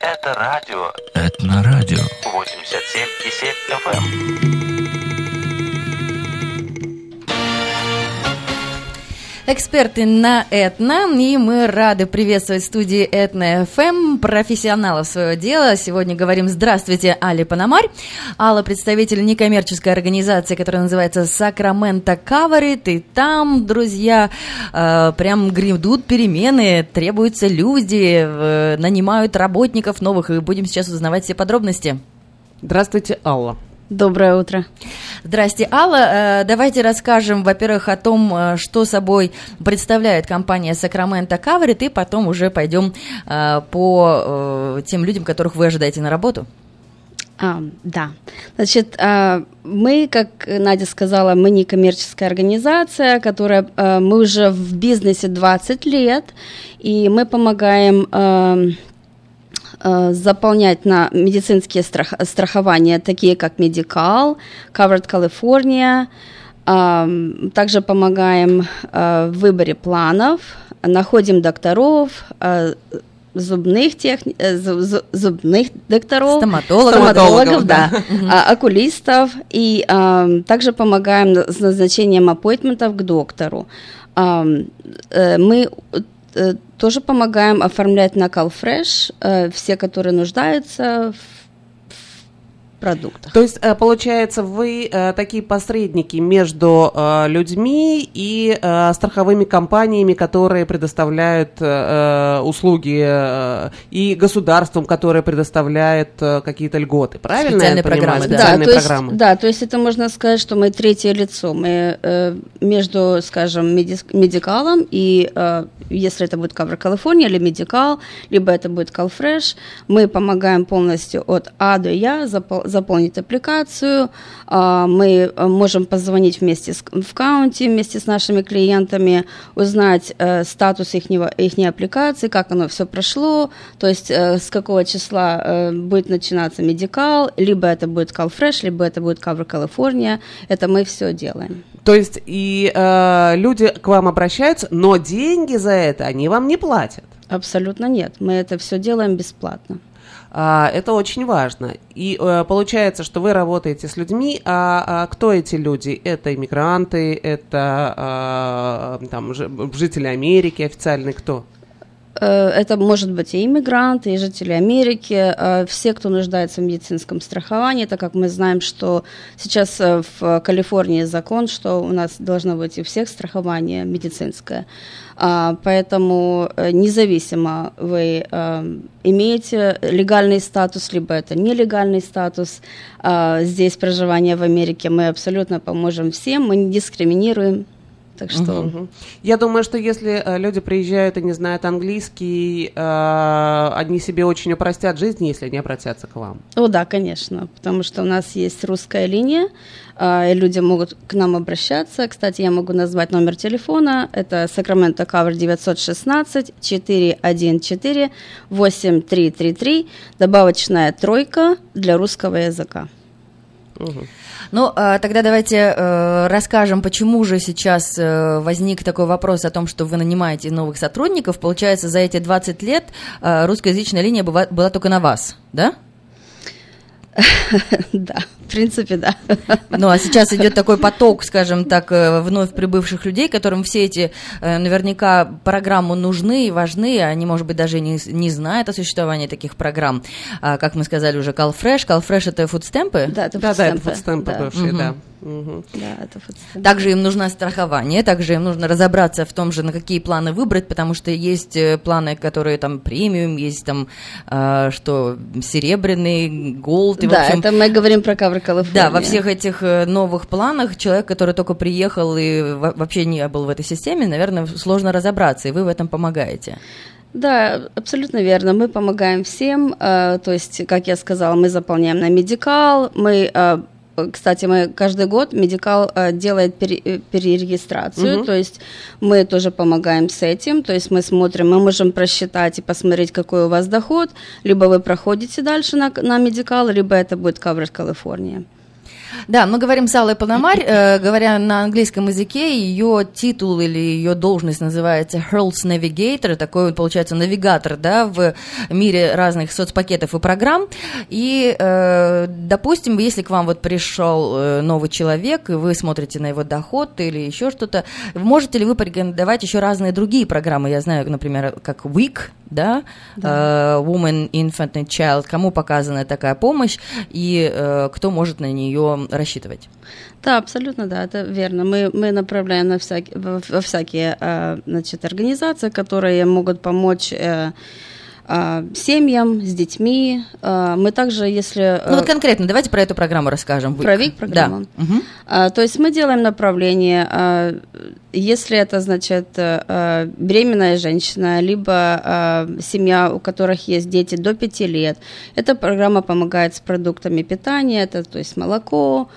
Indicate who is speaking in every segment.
Speaker 1: Это радио.
Speaker 2: Этнорадио.
Speaker 1: 87,7 FM.
Speaker 3: Эксперты на Этно, и мы рады приветствовать в студии Этно ФМ профессионалов своего дела. Сегодня говорим «Здравствуйте, Али Панамарь». Алла – представитель некоммерческой организации, которая называется «Сакраменто Каверит», и там, друзья, э, прям грядут перемены, требуются люди, э, нанимают работников новых, и будем сейчас узнавать все подробности.
Speaker 4: Здравствуйте, Алла.
Speaker 5: Доброе утро.
Speaker 3: Здрасте, Алла. Э, давайте расскажем, во-первых, о том, э, что собой представляет компания Sacramento Covered, и потом уже пойдем э, по тем людям, которых вы ожидаете на работу.
Speaker 5: А, да. Значит, мы, как Надя сказала, мы не коммерческая организация, которая мы уже в бизнесе 20 лет, и мы помогаем заполнять на медицинские страх, страхования, такие как Medical, Covered California. Также помогаем э, в выборе планов, находим докторов, э, зубных, техни... зубных докторов,
Speaker 3: стоматологов,
Speaker 5: стоматологов да, да. окулистов, и э, также помогаем с назначением аппойтментов к доктору. Э, мы тоже помогаем оформлять на CalFresh э, все, которые нуждаются продуктах.
Speaker 4: То есть, э, получается, вы э, такие посредники между э, людьми и страховыми компаниями, которые предоставляют услуги, и государством, которое предоставляет какие-то льготы, правильно?
Speaker 3: Специальные программы,
Speaker 5: да.
Speaker 4: Специальные
Speaker 5: да, то
Speaker 4: программы.
Speaker 5: Есть, да, то есть это можно сказать, что мы третье лицо. Мы между, скажем, медикалом и, если это будет Cover California или медикал, либо это будет CalFresh, мы помогаем полностью от А до Я заполнить аппликацию, а, мы э, можем позвонить вместе с, в каунте, вместе с нашими клиентами, узнать э, статус их, их аппликации, как оно все прошло, то есть э, с какого числа будет начинаться медикал, либо это будет CalFresh, либо это будет Cover California, это мы все делаем.
Speaker 4: То есть и э, люди к вам обращаются, но деньги за это они вам не платят?
Speaker 5: Абсолютно нет, мы это все делаем бесплатно.
Speaker 4: А, это очень важно. И э, получается, что вы работаете с людьми, а, а кто эти люди? Это иммигранты, это а, там, жители Америки официальные, кто?
Speaker 5: Э, это может быть и иммигранты, и жители Америки, э, все, кто нуждается в медицинском страховании, так как мы знаем, что сейчас э, в Калифорнии закон, что у нас должно быть у всех страхование медицинское. А, поэтому независимо вы имеете легальный статус, либо это нелегальный статус, здесь проживание в Америке, мы абсолютно поможем всем, мы не дискриминируем так что... Угу.
Speaker 4: Я думаю, что если э, люди приезжают и не знают английский, э, они себе очень упростят жизнь, если они обратятся к вам.
Speaker 5: О, да, конечно, потому что у нас есть русская линия, э, и люди могут к нам обращаться. Кстати, я могу назвать номер телефона. Это Sacramento Cover 916 414 8333. Добавочная тройка для русского языка.
Speaker 3: Угу. Ну, а, тогда давайте э, расскажем, почему же сейчас э, возник такой вопрос о том, что вы нанимаете новых сотрудников. Получается, за эти 20 лет э, русскоязычная линия была, была только на вас, да?
Speaker 5: Да, в принципе, да.
Speaker 3: Ну, а сейчас идет такой поток, скажем так, э, вновь прибывших людей, которым все эти э, наверняка программы нужны и важны, они, может быть, даже не, не знают о существовании таких программ. А, как мы сказали уже, CalFresh. CalFresh – это фудстемпы?
Speaker 5: Да, это фудстемпы. Да, да, это
Speaker 4: фудстемпы да. бывшие, угу. да.
Speaker 3: Угу. Да, это. Также им нужно страхование, также им нужно разобраться в том же, на какие планы выбрать, потому что есть э, планы, которые там премиум, есть там, что серебряный, голд.
Speaker 5: Да, общем, это мы говорим про Cover California.
Speaker 3: Да, во всех этих э, новых планах человек, который только приехал и вообще не был в этой системе, наверное, сложно разобраться, и вы в этом помогаете.
Speaker 5: Да, абсолютно верно. Мы помогаем всем. Э, то есть, как я сказала, мы заполняем на медикал, мы э, кстати, мы каждый год медикал делает перерегистрацию, угу. то есть мы тоже помогаем с этим, то есть мы смотрим, мы можем просчитать и посмотреть, какой у вас доход, либо вы проходите дальше на, на медикал, либо это будет Covered California.
Speaker 3: Да, мы говорим с Аллой Пономарь, э, говоря на английском языке, ее титул или ее должность называется Health Navigator, такой, получается, навигатор, да, в мире разных соцпакетов и программ. И, э, допустим, если к вам вот пришел э, новый человек, и вы смотрите на его доход или еще что-то, можете ли вы порекомендовать еще разные другие программы? Я знаю, например, как WIC, да,
Speaker 5: Да.
Speaker 3: э, Woman, Infant and Child, кому показана такая помощь и э, кто может на нее рассчитывать?
Speaker 5: Да, абсолютно, да, это верно. Мы, мы направляем на всякие, во, всякие э, значит, организации, которые могут помочь э, семьям с детьми. Э, Мы также, если... э,
Speaker 3: Ну вот конкретно, давайте про эту программу расскажем.
Speaker 5: Про ВИК программу?
Speaker 3: Да.
Speaker 5: А, То есть мы делаем направление, если это, значит, беременная женщина, либо семья, у которых есть дети до 5 лет. Эта программа помогает с продуктами питания, это то есть молоко,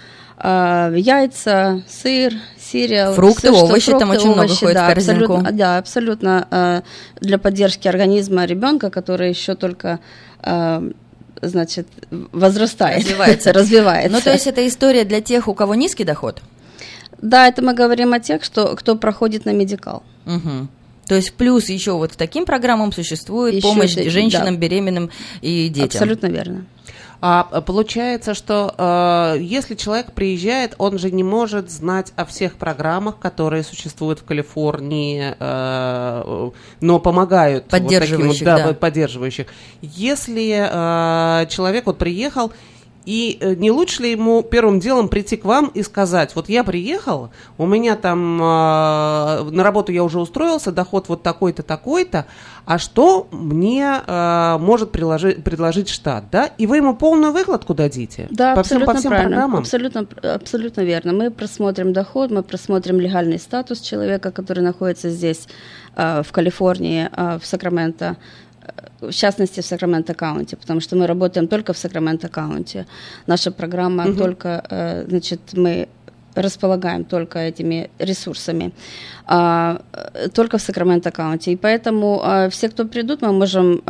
Speaker 5: яйца, сыр, сириал.
Speaker 3: Фрукты,
Speaker 5: что-
Speaker 3: овощи, там очень много входит в
Speaker 5: да,
Speaker 3: корзинку.
Speaker 5: абсолютно, да, абсолютно а, для поддержки организма ребенка, который еще только а, значит, возрастает,
Speaker 3: Развивается.
Speaker 5: развивается.
Speaker 3: Ну, то есть это история для тех, у кого низкий доход?
Speaker 5: Да, это мы говорим о тех, что, кто проходит на медикал.
Speaker 3: Мгм. То есть плюс еще вот к таким программам существует
Speaker 5: Еще
Speaker 3: помощь женщинам,
Speaker 5: да.
Speaker 3: беременным и детям.
Speaker 5: Абсолютно верно.
Speaker 4: А а получается, что э, если человек приезжает, он же не может знать о всех программах, которые существуют в Калифорнии, э, но помогают вот таким вот,
Speaker 3: Поддерживающих,
Speaker 4: да,
Speaker 3: да.
Speaker 4: поддерживающих. Если э, человек вот приехал и э, не лучше ли ему первым делом прийти к вам и сказать, вот я приехал, у меня там э, на работу я уже устроился, доход вот такой-то, такой-то, а что мне э, может приложи- предложить штат, да? И вы ему полную выкладку дадите?
Speaker 5: Да,
Speaker 4: по всем,
Speaker 5: абсолютно
Speaker 4: по всем
Speaker 5: правильно.
Speaker 4: программам?
Speaker 5: Абсолютно, абсолютно верно. Мы просмотрим доход, мы просмотрим легальный статус человека, который находится здесь, э, в Калифорнии, э, в Сакраменто, в частности, в Сакраменто-каунти, потому что мы работаем только в Сакраменто-каунти. Наша программа только, э, значит, мы располагаем только этими ресурсами, а, э, только в Сакраменто-каунти. И поэтому э, все, кто придут, мы можем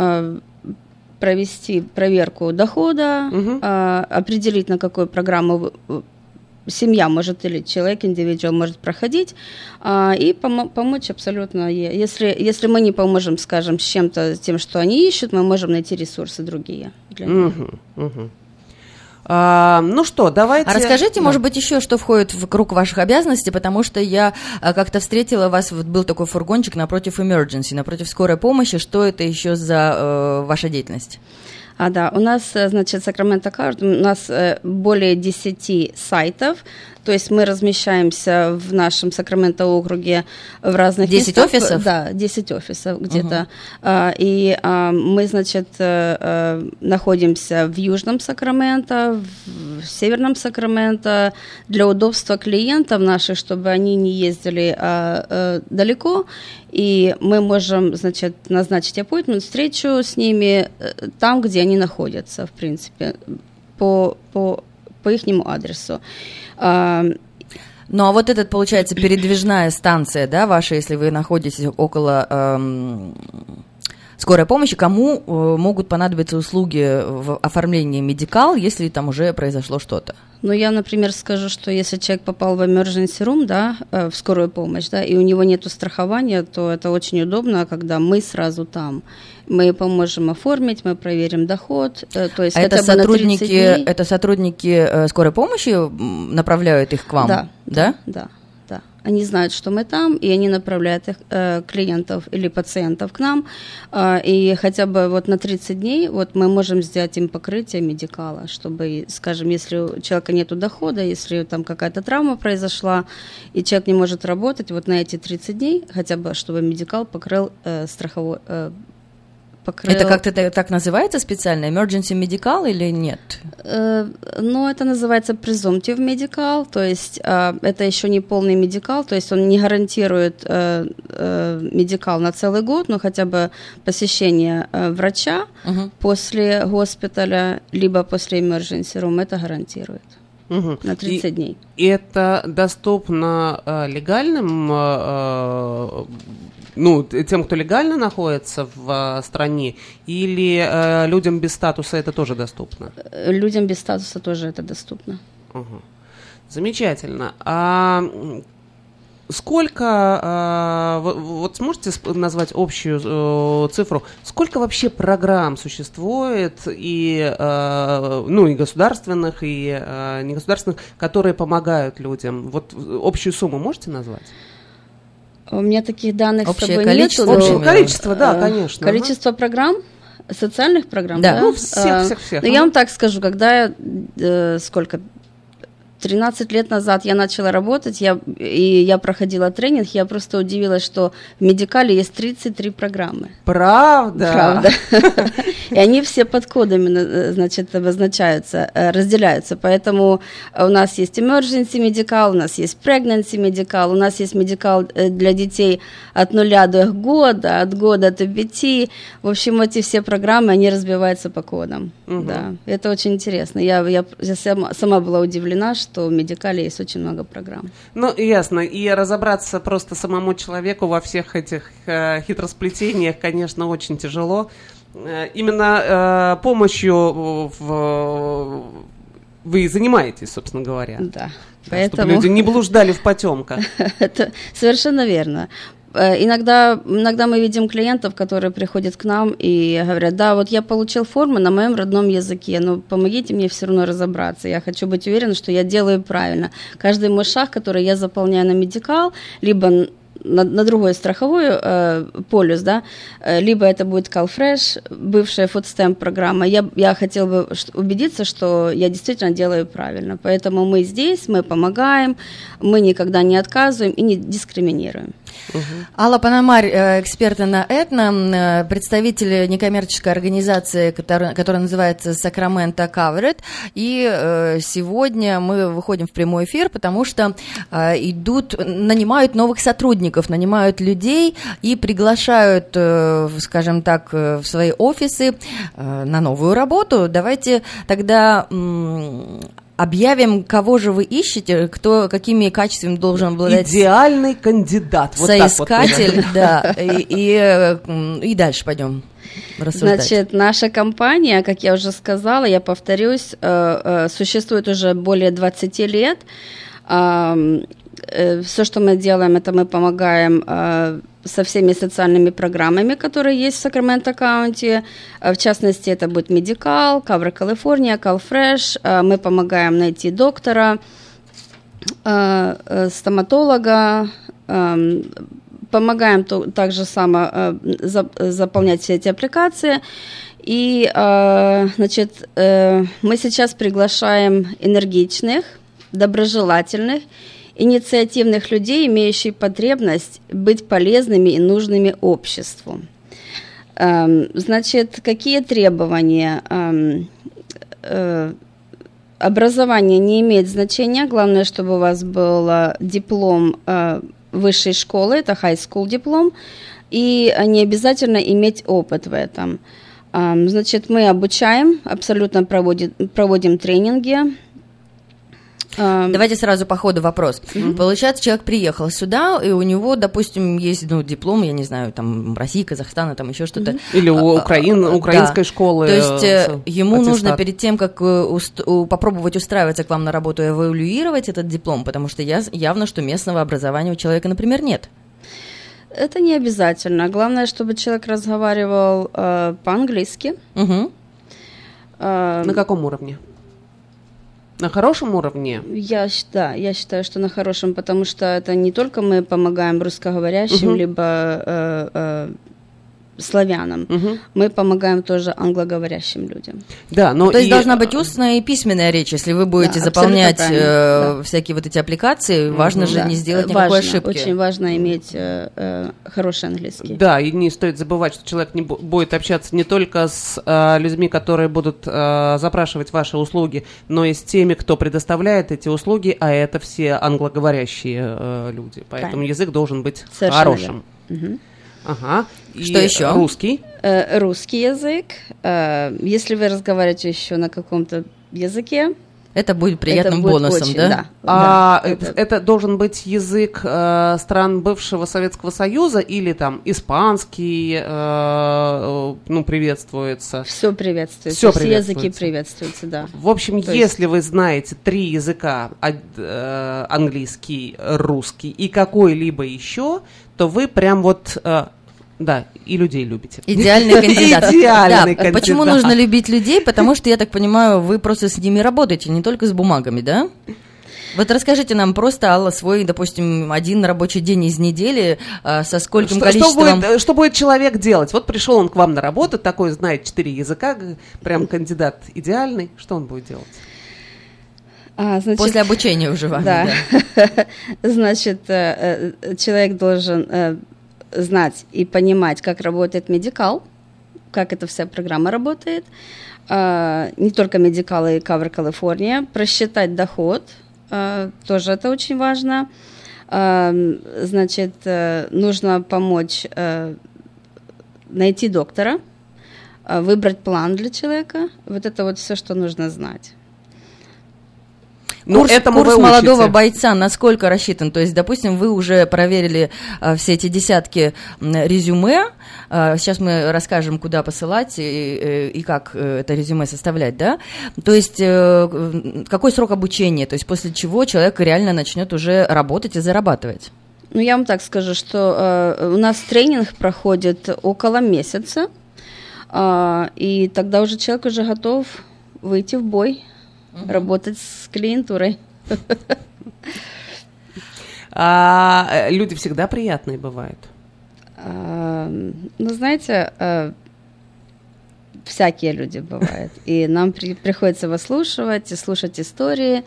Speaker 5: провести проверку дохода, а, определить, на какую программу семья может или человек, индивидуал может проходить, а, и помо- помочь абсолютно. Если, если мы не поможем, скажем, с чем-то, с тем, что они ищут, мы можем найти ресурсы другие. Для них.
Speaker 4: А, ну что, давайте...
Speaker 3: А расскажите,
Speaker 4: Да.
Speaker 3: может быть, еще, что входит в круг ваших обязанностей, потому что я а, как-то встретила вас, вот был такой фургончик напротив emergency, напротив скорой помощи. Что это еще за э, ваша деятельность?
Speaker 5: А, да, у нас, э, значит, Sacramento Card, у нас э, более 10 сайтов, то есть мы размещаемся в нашем Сакраменто округе в разных
Speaker 3: 10
Speaker 5: местах.
Speaker 3: офисов?
Speaker 5: Да, 10 офисов где-то. А, и а, мы, значит, э, э, находимся в Южном Сакраменто, в Северном Сакраменто. Для удобства клиентов наших, чтобы они не ездили а, э, далеко, и мы можем, значит, назначить appointment, встречу с ними там, где они находятся, в принципе, по, по, по их адресу. А,
Speaker 3: Ну, а вот этот, получается, передвижная станция, да, ваша, если вы находитесь около эм, скорой помощи, кому э, могут понадобиться услуги в оформлении медикал, если там уже произошло что-то?
Speaker 5: Ну, я, например, скажу, что если человек попал в emergency room, да, э, в скорую помощь, да, и у него нет страхования, то это очень удобно, когда мы сразу там. Мы поможем оформить, мы проверим доход, э, то есть
Speaker 3: А это
Speaker 5: хотя бы на 30
Speaker 3: сотрудники, это сотрудники э, скорой помощи направляют их к вам?
Speaker 5: Да?
Speaker 3: да,
Speaker 5: да. Они знают, что мы там, и они направляют их, э, клиентов или пациентов к нам. А, и хотя бы вот на 30 дней вот мы можем сделать им покрытие медикала, чтобы, скажем, если у человека нет дохода, если там какая-то травма произошла, и человек не может работать, вот на эти 30 дней хотя бы, чтобы медикал покрыл э, страховой... э, покрыл...
Speaker 3: Это как-то та- так называется специально? Emergency medical или нет?
Speaker 5: Э, Ну, это называется presumptive medical, то есть э, это еще не полный медикал, то есть он не гарантирует э, э, медикал на целый год, но хотя бы посещение э, врача
Speaker 3: Мгм.
Speaker 5: после госпиталя, либо после emergency room, это гарантирует
Speaker 4: Мгм.
Speaker 5: на 30
Speaker 4: И-
Speaker 5: дней.
Speaker 4: И это доступно э, легальным, э, ну, тем, кто легально находится в э, стране, или э, людям без статуса это тоже доступно?
Speaker 5: Э, Людям без статуса тоже это доступно.
Speaker 4: Ага. Замечательно. А сколько, а, во- вот сможете назвать общую э, цифру, сколько вообще программ существует, и, э, ну, и государственных, и э, негосударственных, которые помогают людям? Вот э, общую сумму можете назвать?
Speaker 5: У меня таких данных с
Speaker 3: Общее
Speaker 5: собой
Speaker 3: количество,
Speaker 5: нету. но,
Speaker 3: общее
Speaker 4: количество, да,
Speaker 5: э,
Speaker 4: конечно.
Speaker 5: Количество программ, социальных программ,
Speaker 3: Да.
Speaker 5: да?
Speaker 4: Ну, всех,
Speaker 5: Э,
Speaker 4: всех, всех,
Speaker 5: Ну,
Speaker 4: ага.
Speaker 5: я вам так скажу, когда я, э, сколько, 13 лет назад я начала работать, я, и я проходила тренинг, я просто удивилась, что в Медикале есть 33 программы.
Speaker 4: Правда?
Speaker 5: Правда. И они все под кодами, э, значит, обозначаются, э, разделяются. Поэтому э, у нас есть emergency medical, у нас есть pregnancy medical, у нас есть медикал для детей от нуля до года, от года до пяти. В общем, эти все программы, они разбиваются по кодам.
Speaker 4: Мгм.
Speaker 5: Да, это очень интересно. Я, я, я сама, сама была удивлена, что в медикале есть очень много программ.
Speaker 4: Ну, ясно. И разобраться просто самому человеку во всех этих э, хитросплетениях, конечно, очень тяжело. Э, именно э, помощью в, вы и занимаетесь, собственно говоря.
Speaker 5: Да.
Speaker 4: Чтобы
Speaker 5: Поэтому...
Speaker 4: люди не блуждали в потемках.
Speaker 5: Это совершенно верно. Э, Иногда, иногда мы видим клиентов, которые приходят к нам и говорят, да, вот я получил форму на моем родном языке, но помогите мне все равно разобраться. Я хочу быть уверен, что я делаю правильно. Каждый мой шаг, который я заполняю на медикал, либо на, на другой страховой э, полюс, да, э, либо это будет CalFresh, бывшая FoodStamp программа. Я, я хотела бы убедиться, что я действительно делаю правильно. Поэтому мы здесь, мы помогаем, мы никогда не отказываем и не дискриминируем.
Speaker 3: Алла Панамарь, э, эксперт на Этно, э, представитель некоммерческой организации, которая, которая называется Sacramento Covered. И э, сегодня мы выходим в прямой эфир, потому что идут, нанимают новых сотрудников, нанимают людей и приглашают, скажем так, в свои офисы на новую работу. Давайте тогда объявим, кого же вы ищете, кто какими качествами должен обладать
Speaker 4: Идеальный кандидат. Вот так вот
Speaker 3: соискатель,
Speaker 4: тоже.
Speaker 3: да, и, и, и дальше пойдем рассуждать.
Speaker 5: Значит, наша компания, как я уже сказала, я повторюсь, э, э, существует уже более 20 лет. Все, что мы делаем, это мы помогаем э, со всеми социальными программами, которые есть в Сакраменто Каунти. Э, В частности, это будет Медикал, California, CalFresh. Э, Мы помогаем найти доктора, э, э, стоматолога, эм, помогаем также само э, за- заполнять все эти аппликации. И, э, значит, э, мы сейчас приглашаем энергичных, доброжелательных, инициативных людей, имеющих потребность быть полезными и нужными обществу. Эм, Значит, какие требования? Эм, э, Образование не имеет значения. Главное, чтобы у вас был э, диплом э, высшей школы, это high school диплом, и не обязательно иметь опыт в этом. Ам, Значит, мы обучаем, абсолютно проводим, проводим тренинги. Ам,
Speaker 3: Давайте сразу по ходу вопрос. Получается, человек приехал сюда, и у него, допустим, есть ну, диплом, я не знаю, там России, Казахстана, там еще что-то.
Speaker 4: Или у
Speaker 3: А,
Speaker 4: Украин-
Speaker 3: а,
Speaker 4: украинской
Speaker 3: да.
Speaker 4: школы,
Speaker 3: То есть
Speaker 4: э,
Speaker 3: э, ему нужно
Speaker 4: аттестат.
Speaker 3: перед тем, как э, уст- у- попробовать устраиваться к вам на работу, эвалюировать этот диплом, потому что я, явно, что местного образования у человека, например, нет.
Speaker 5: Это не обязательно. Главное, чтобы человек разговаривал э, по-английски.
Speaker 3: Мгм.
Speaker 5: Э,
Speaker 4: На каком уровне? На хорошем уровне?
Speaker 5: Я, да, я считаю, что на хорошем, потому что это не только мы помогаем русскоговорящим,
Speaker 4: Мгм.
Speaker 5: либо э, э, славянам,
Speaker 4: Мгм.
Speaker 5: мы помогаем тоже англоговорящим людям.
Speaker 4: Да, но
Speaker 3: То есть
Speaker 4: и-
Speaker 3: должна быть устная и письменная речь, если вы будете
Speaker 5: Да,
Speaker 3: заполнять э,
Speaker 5: правильно,
Speaker 3: всякие вот эти аппликации, важно же
Speaker 5: Да,
Speaker 3: не сделать никакой
Speaker 5: важно,
Speaker 3: ошибки.
Speaker 5: Очень важно иметь э, э, хороший английский.
Speaker 4: Да, и не стоит забывать, что человек не бу- будет общаться не только с э, людьми, которые будут э, запрашивать ваши услуги, но и с теми, кто предоставляет эти услуги, а это все англоговорящие э, люди. Поэтому
Speaker 5: Правильно.
Speaker 4: язык должен быть
Speaker 5: Совершенно
Speaker 4: хорошим.
Speaker 5: Мгм.
Speaker 4: Ага. И
Speaker 3: Что еще?
Speaker 4: Русский.
Speaker 5: Э, русский язык. Э, если вы разговариваете еще на каком-то языке,
Speaker 3: Это будет приятным
Speaker 5: Это будет
Speaker 3: бонусом,
Speaker 5: очень,
Speaker 3: да?
Speaker 5: да.
Speaker 4: А
Speaker 5: да,
Speaker 4: это... это должен быть язык э, стран бывшего Советского Союза или там испанский, э, э, ну, приветствуется?
Speaker 5: Все приветствуется.
Speaker 4: Всё
Speaker 5: Все языки приветствуются, да.
Speaker 4: В общем,
Speaker 5: То есть-
Speaker 4: если вы знаете три языка, од- э, английский, русский и какой-либо еще, то вы прям вот, э, да, и людей любите.
Speaker 3: Идеальный кандидат.
Speaker 4: Идеальный
Speaker 3: Да, Почему
Speaker 4: кандидат.
Speaker 3: нужно любить людей? Потому что, я так понимаю, вы просто с ними работаете, не только с бумагами, да? Вот расскажите нам просто, Алла, свой, допустим, один рабочий день из недели а, со скольким
Speaker 4: Что, что
Speaker 3: количеством...
Speaker 4: будет, э, что будет человек делать? Вот пришел он к вам на работу, такой знает четыре языка, прям кандидат идеальный. Что он будет делать?
Speaker 5: А, значит,
Speaker 3: После обучения уже вами,
Speaker 5: Да.
Speaker 3: да.
Speaker 5: Значит, э, э, человек должен знать и понимать, как работает медикал, как эта вся программа работает. А, Не только медикал и Cover California. Просчитать доход, а, тоже это очень важно. А, Значит, э, нужно помочь э, найти доктора, а, выбрать план для человека. Вот это вот все, что нужно знать.
Speaker 4: Ну,
Speaker 3: курс
Speaker 4: этому
Speaker 3: курс
Speaker 4: вы
Speaker 3: молодого бойца насколько рассчитан? То есть, допустим, вы уже проверили а, все эти десятки резюме. А, сейчас мы расскажем, куда посылать и, э, и как э, это резюме составлять, да? То есть, э, какой срок обучения? То есть, после чего человек реально начнет уже работать и зарабатывать?
Speaker 5: Ну, я вам так скажу, что э, у нас тренинг проходит около месяца, а, и тогда уже человек уже готов выйти в бой, работать с клиентурой.
Speaker 4: А, э, люди всегда приятные бывают.
Speaker 5: А, ну, знаете, э, всякие люди бывают, и нам при- приходится выслушивать и слушать истории, а,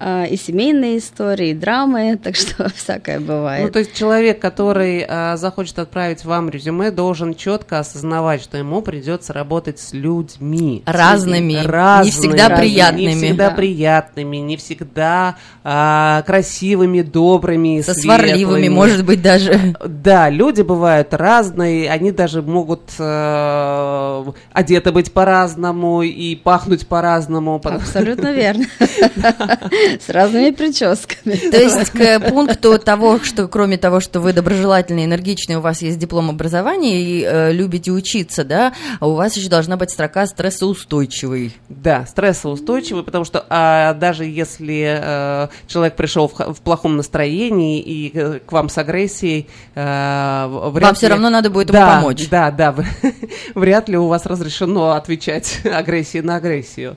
Speaker 5: и семейные истории, и драмы, так что всякое бывает.
Speaker 4: Ну, то есть человек, который а, захочет отправить вам резюме, должен четко осознавать, что ему придется работать с людьми.
Speaker 3: Разными, не
Speaker 4: Разными,
Speaker 3: всегда приятными.
Speaker 4: Не всегда
Speaker 5: Да.
Speaker 4: приятными, не всегда а, красивыми, добрыми,
Speaker 3: Со
Speaker 4: светлыми.
Speaker 3: сварливыми, может быть, даже.
Speaker 4: Да, люди бывают разные, они даже могут э, одеты быть по-разному и пахнуть по-разному.
Speaker 5: Абсолютно верно. С разными прическами.
Speaker 3: То есть к пункту того, что кроме того, что вы доброжелательный, энергичный, у вас есть диплом образования и э, любите учиться, да, а у вас еще должна быть строка стрессоустойчивый.
Speaker 4: Да, стрессоустойчивый, потому что а, даже если э, человек пришел в, в плохом настроении и э, к вам с агрессией, э, вряд
Speaker 3: Вам
Speaker 4: ли-
Speaker 3: равно надо будет ему
Speaker 4: Да,
Speaker 3: помочь.
Speaker 4: Да, да, вряд ли у вас разрешено отвечать агрессии на агрессию.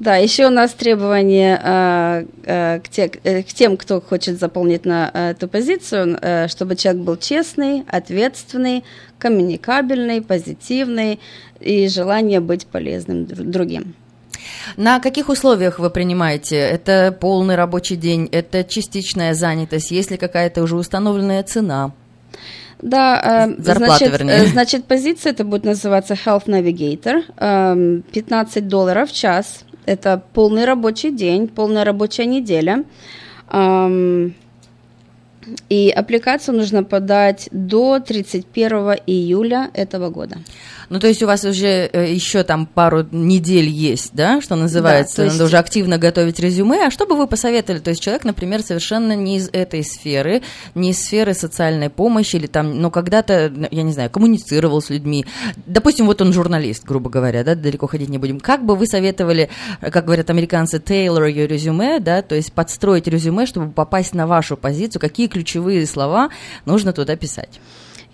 Speaker 5: Да, еще у нас требования э, э, к, те- э, к тем, кто хочет заполнить на э, эту позицию, э, чтобы человек был честный, ответственный, коммуникабельный, позитивный и желание быть полезным дру- другим.
Speaker 3: На каких условиях вы принимаете? Это полный рабочий день, это частичная занятость, есть ли какая-то уже установленная цена?
Speaker 5: Да, э,
Speaker 3: Зарплата,
Speaker 5: значит,
Speaker 3: вернее.
Speaker 5: значит, позиция это будет называться Health Navigator. Эм, 15 долларов в час. Это полный рабочий день, полная рабочая неделя. И аппликацию нужно подать до 31 июля этого года.
Speaker 3: Ну, то есть у вас уже э, еще там пару недель есть, да, что называется,
Speaker 5: то есть-
Speaker 3: надо уже активно готовить резюме. А что бы вы посоветовали? То есть человек, например, совершенно не из этой сферы, не из сферы социальной помощи или там, ну, когда-то, я не знаю, коммуницировал с людьми. Допустим, вот он журналист, грубо говоря, да, далеко ходить не будем. Как бы вы советовали, э, как говорят американцы, tailor your резюме, да, то есть подстроить резюме, чтобы попасть на вашу позицию, какие ключевые слова нужно туда писать?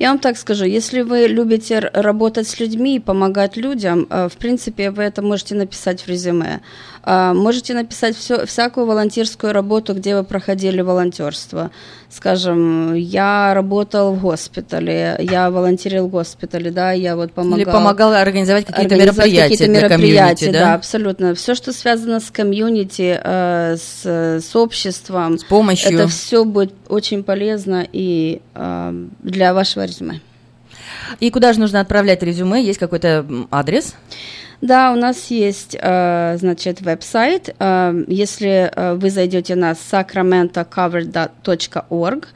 Speaker 5: Я вам так скажу, если вы любите работать с людьми и помогать людям, э, в принципе, вы это можете написать в резюме. А, Можете написать всё- всякую волонтерскую работу, где вы проходили волонтерство. Скажем, я работал в госпитале, я волонтерил в госпитале, да, я вот помогал.
Speaker 3: Или помогал организовать какие-то мероприятия
Speaker 5: какие-то
Speaker 3: для
Speaker 5: мероприятия,
Speaker 3: комьюнити,
Speaker 5: да?
Speaker 3: да?
Speaker 5: абсолютно. Все, что связано с комьюнити, э, с, с обществом,
Speaker 3: С помощью.
Speaker 5: это все будет очень полезно и э, для вашего резюме.
Speaker 3: И куда же нужно отправлять резюме? Есть какой-то адрес?
Speaker 5: Да, у нас есть, э, значит, веб-сайт. Э, Если э, вы зайдете на sacramentocovered.org,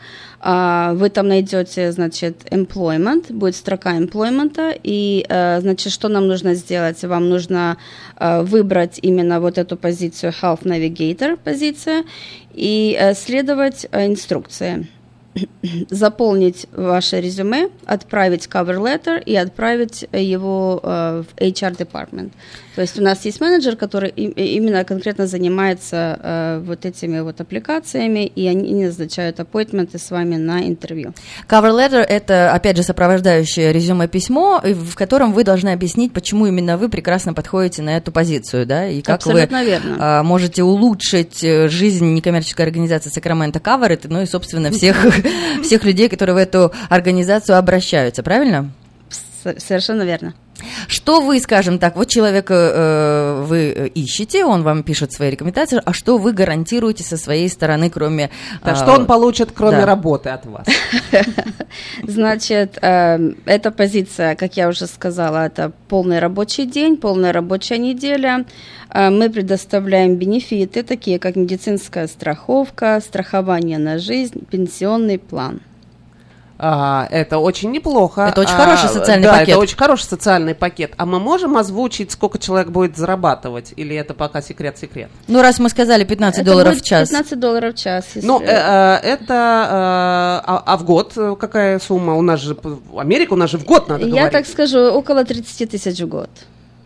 Speaker 5: вы там найдете, значит, employment, будет строка employment, и, значит, что нам нужно сделать? Вам нужно выбрать именно вот эту позицию Health Navigator позиция и следовать инструкции заполнить ваше резюме, отправить cover letter и отправить его э, в HR department. То есть у нас есть менеджер, который именно конкретно занимается э, вот этими вот аппликациями, и они назначают аппойтменты с вами на интервью.
Speaker 3: Cover letter – это, опять же, сопровождающее резюме письмо, в котором вы должны объяснить, почему именно вы прекрасно подходите на эту позицию, да, и как
Speaker 5: Абсолютно
Speaker 3: вы
Speaker 5: верно.
Speaker 3: а, можете улучшить э, жизнь некоммерческой организации Сакраменто Covered, ну и, собственно, всех, всех людей, которые в эту организацию обращаются, правильно?
Speaker 5: Совершенно верно.
Speaker 3: Что вы, скажем так, вот человека э, вы э, ищете, он вам пишет свои рекомендации, а что вы гарантируете со своей стороны, кроме...
Speaker 4: Да,
Speaker 3: а,
Speaker 4: что он получит, кроме
Speaker 3: да.
Speaker 4: работы от вас?
Speaker 5: Значит, э, эта позиция, как я уже сказала, это полный рабочий день, полная рабочая неделя. Э, мы предоставляем бенефиты, такие как медицинская страховка, страхование на жизнь, пенсионный план.
Speaker 4: А, это очень неплохо.
Speaker 3: Это очень
Speaker 4: А,
Speaker 3: хороший социальный
Speaker 4: да,
Speaker 3: пакет.
Speaker 4: это очень хороший социальный пакет. А мы можем озвучить, сколько человек будет зарабатывать? Или это пока секрет-секрет?
Speaker 3: Ну, раз мы сказали 15
Speaker 5: Это
Speaker 3: долларов
Speaker 5: будет
Speaker 3: в час.
Speaker 5: 15 долларов в час. если-
Speaker 4: Ну, э, э, это... э, а, а в год э, какая сумма? У нас же... Америка у нас же в год надо
Speaker 5: я
Speaker 4: говорить.
Speaker 5: так скажу, около 30 тысяч в год.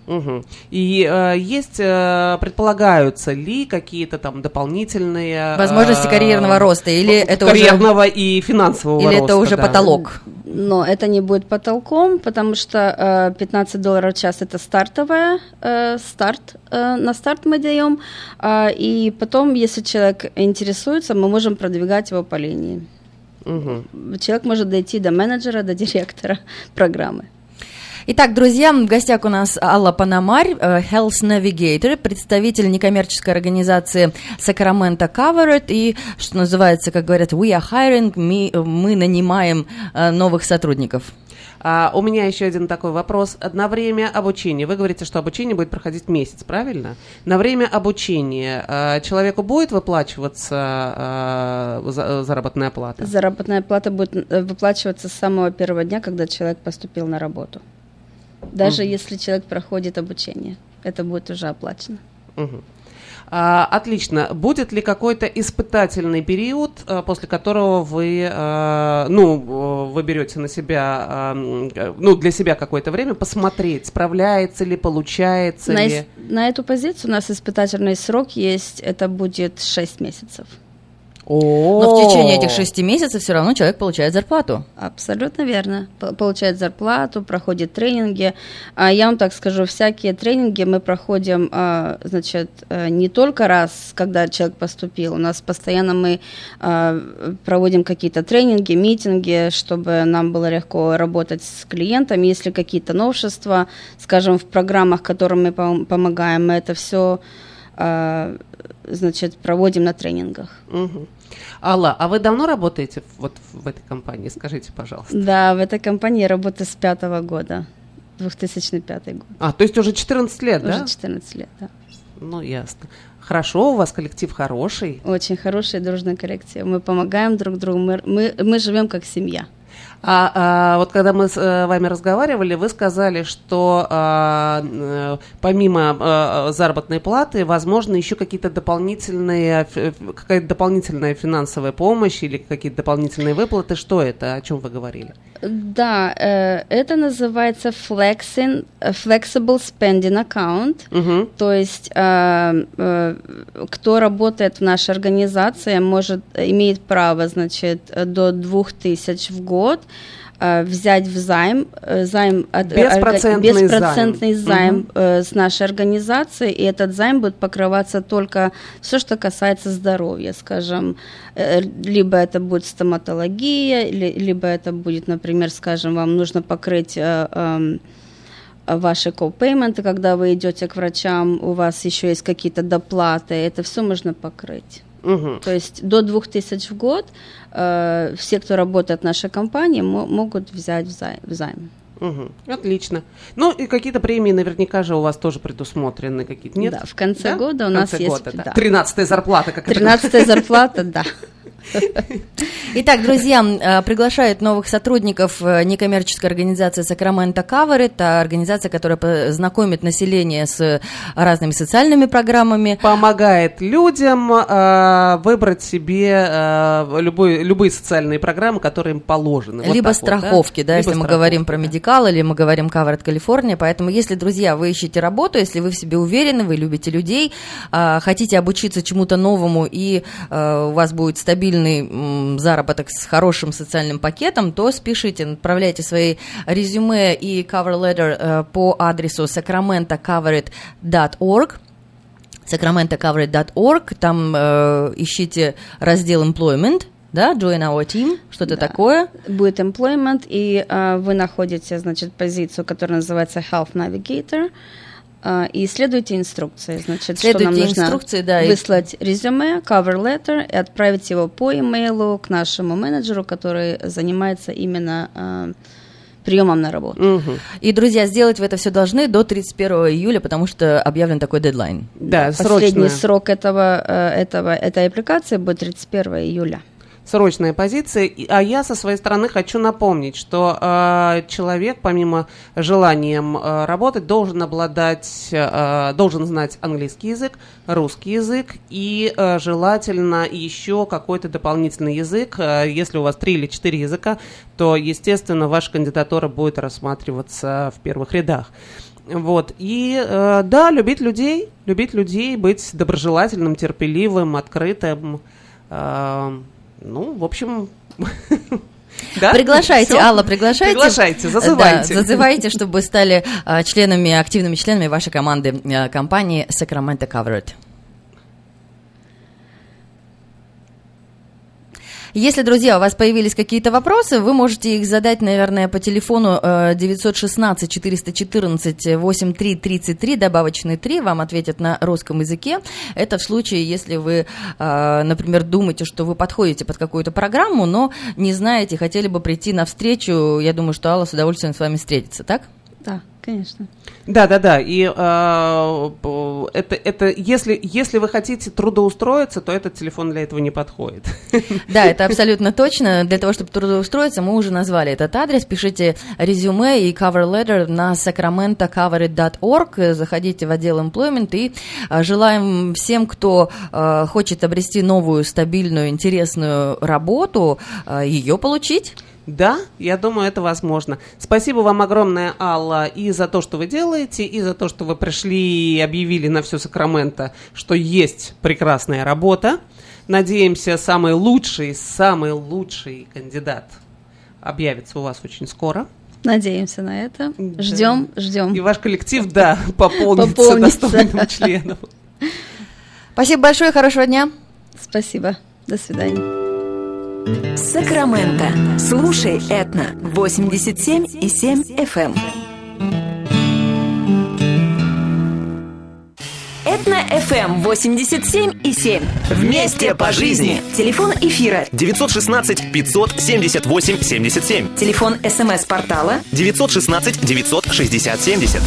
Speaker 4: Мгм. И э, есть, э, предполагаются ли какие-то там дополнительные...
Speaker 3: Возможности
Speaker 4: э,
Speaker 3: карьерного роста, или это уже-
Speaker 4: карьерного и финансового
Speaker 3: Или
Speaker 4: роста,
Speaker 3: это уже
Speaker 4: да.
Speaker 3: потолок?
Speaker 5: Но это не будет потолком, потому что э, 15 долларов в час это стартовая э, старт. э, на старт мы даем. А, и потом, если человек интересуется, мы можем продвигать его по линии.
Speaker 4: Мгм.
Speaker 5: Человек может дойти до менеджера, до директора программы.
Speaker 3: Итак, друзья, в гостях у нас Алла Панамарь, э, Health Navigator, представитель некоммерческой организации Sacramento Covered, и, что называется, как говорят, we are hiring, мы, мы нанимаем э, новых сотрудников.
Speaker 4: А, у меня еще один такой вопрос. На время обучения, вы говорите, что обучение будет проходить месяц, правильно? На время обучения э, человеку будет выплачиваться э, за- заработная плата?
Speaker 5: Заработная плата будет выплачиваться с самого первого дня, когда человек поступил на работу. Даже если человек проходит обучение, это будет уже оплачено.
Speaker 4: Мгм. А, отлично. Будет ли какой-то испытательный период, э, после которого вы, э, ну, вы берете на себя, э, ну, для себя какое-то время посмотреть, справляется ли, получается
Speaker 5: На,
Speaker 4: ли?
Speaker 5: ис- на эту позицию у нас испытательный срок есть, это будет 6 месяцев.
Speaker 4: О,
Speaker 3: Но в течение этих шести месяцев все равно человек получает зарплату.
Speaker 5: Абсолютно верно. Получает зарплату, проходит тренинги. А я вам так скажу, всякие тренинги мы проходим, а, значит, э, не только раз, когда человек поступил. У нас постоянно мы а, проводим какие-то тренинги, митинги, чтобы нам было легко работать с клиентами. Если какие-то новшества, скажем, в программах, которым мы пом- помогаем, мы это все значит, проводим на тренингах.
Speaker 4: Мгм. Алла, а вы давно работаете вот в этой компании? Скажите, пожалуйста.
Speaker 5: Да, в этой компании я работаю с пятого года, 2005 год.
Speaker 4: А, то есть уже 14 лет,
Speaker 5: Уже
Speaker 4: да?
Speaker 5: 14 лет, да.
Speaker 4: Ну, ясно. Хорошо, у вас коллектив хороший.
Speaker 5: Очень хорошая дружная коллектива. Мы помогаем друг другу, мы, мы, мы живем как семья.
Speaker 4: А, а, вот когда мы с э, вами разговаривали, вы сказали, что а, э, помимо э, заработной платы, возможно, еще какие-то дополнительные, ф- какая-то дополнительная финансовая помощь или какие-то дополнительные выплаты. Что это? О чем вы говорили?
Speaker 5: Да, э, это называется flexing, э, flexible spending account.
Speaker 4: Мгм.
Speaker 5: То есть, э, э, кто работает в нашей организации, может имеет право, значит, э, до 2000 в год э, взять в займ, э, займ э,
Speaker 4: Беспроцентный
Speaker 5: орга- беспроцентный
Speaker 4: займ.
Speaker 5: займ э, с нашей организацией, и этот займ будет покрываться только все, что касается здоровья, скажем, э, либо это будет стоматология, ли- либо это будет, например, скажем, вам нужно покрыть э, эм, ваши копейменты, когда вы идете к врачам, у вас еще есть какие-то доплаты, это все можно покрыть.
Speaker 4: Мгм.
Speaker 5: То есть до 2000 в год э, все, кто работает в нашей компании, мо- могут взять в зай- в займ.
Speaker 4: Мгм. Отлично. Ну и какие-то премии наверняка же у вас тоже предусмотрены какие-то, нет?
Speaker 5: Да, в конце
Speaker 4: Да?
Speaker 5: года у
Speaker 4: В
Speaker 5: нас
Speaker 4: конце
Speaker 5: есть,
Speaker 4: года, да.
Speaker 5: да.
Speaker 4: Тринадцатая зарплата, как это
Speaker 5: Тринадцатая зарплата, да.
Speaker 3: Итак, друзья, э, приглашают новых сотрудников э, некоммерческой организации Сакраменто Кавер. Это организация, которая знакомит население с разными социальными программами.
Speaker 4: помогает людям э, выбрать себе э, любой, любые социальные программы, которые им положены. Вот
Speaker 3: либо
Speaker 4: так вот, да?
Speaker 3: страховки, да,
Speaker 4: Либо
Speaker 3: если мы
Speaker 4: страховки,
Speaker 3: говорим про
Speaker 4: да.
Speaker 3: медикал или мы говорим Covered California. Поэтому, если, друзья, вы ищете работу, если вы в себе уверены, вы любите людей, хотите обучиться чему-то новому и у вас будет стабильный заработок с хорошим социальным пакетом, то спешите, отправляйте свои резюме и cover letter э, по адресу sacramentocovered.org sacramentocovered.org, там э, ищите раздел employment, да, join our team, что-то
Speaker 5: Да.
Speaker 3: такое.
Speaker 5: Будет employment, и а, вы находите, значит, позицию, которая называется Health Navigator, и следуйте инструкции, значит, что нам
Speaker 3: Следуйте
Speaker 5: нужно
Speaker 3: инструкции, да, и-
Speaker 5: выслать резюме, cover letter и отправить его по имейлу к нашему менеджеру, который занимается именно а, приемом на работу.
Speaker 4: Мгм.
Speaker 3: И, друзья, сделать вы это все должны до 31 июля, потому что объявлен такой дедлайн.
Speaker 4: Да,
Speaker 5: Последний
Speaker 4: срочная,
Speaker 5: срок этого, э, этого, этой аппликации будет 31 июля.
Speaker 4: Срочная позиция. А я со своей стороны хочу напомнить, что э, человек, помимо желанием э, работать, должен обладать, э, должен знать английский язык, русский язык и э, желательно еще какой-то дополнительный язык. Э, Если у вас три или четыре языка, то, естественно, ваша кандидатура будет рассматриваться в первых рядах. Вот. И э, да, любить людей, любить людей, быть доброжелательным, терпеливым, открытым. Э, ну, в общем... да?
Speaker 3: Приглашайте,
Speaker 4: Всё?
Speaker 3: Алла, приглашайте.
Speaker 4: Приглашайте, зазывайте.
Speaker 3: Да, зазывайте, чтобы стали а, членами, активными членами вашей команды а, компании Sacramento Covered. Если, друзья, у вас появились какие-то вопросы, вы можете их задать, наверное, по телефону э, 916-414-8333, добавочный 3, вам ответят на русском языке. Это в случае, если вы, э, например, думаете, что вы подходите под какую-то программу, но не знаете, хотели бы прийти на встречу, я думаю, что Алла с удовольствием с вами встретится, так?
Speaker 5: Конечно.
Speaker 4: Да, да, да. И э, это, это если, если вы хотите трудоустроиться, то этот телефон для этого не подходит.
Speaker 3: Да, это абсолютно точно. Для того, чтобы трудоустроиться, мы уже назвали этот адрес. Пишите резюме и cover letter на sacramentocovered.org. Заходите в отдел employment и а, желаем всем, кто а, хочет обрести новую, стабильную, интересную работу, а, ее получить.
Speaker 4: Да, я думаю, это возможно. Спасибо вам огромное, Алла, и за то, что вы делаете, и за то, что вы пришли и объявили на все Сакраменто, что есть прекрасная работа. Надеемся, самый лучший, самый лучший кандидат объявится у вас очень скоро.
Speaker 5: Надеемся на это.
Speaker 4: Да.
Speaker 5: Ждем, ждем.
Speaker 4: И ваш коллектив, да, пополнится,
Speaker 5: Пополнится.
Speaker 4: достойным членом.
Speaker 3: Спасибо большое, хорошего дня.
Speaker 5: Спасибо. До свидания.
Speaker 2: Сакраменто. Слушай Этно 87 и 7 FM. Этно FM 87 и 7.
Speaker 6: Вместе по жизни.
Speaker 2: Телефон эфира.
Speaker 6: 916 578 77.
Speaker 2: Телефон СМС-портала
Speaker 6: 916 960 70.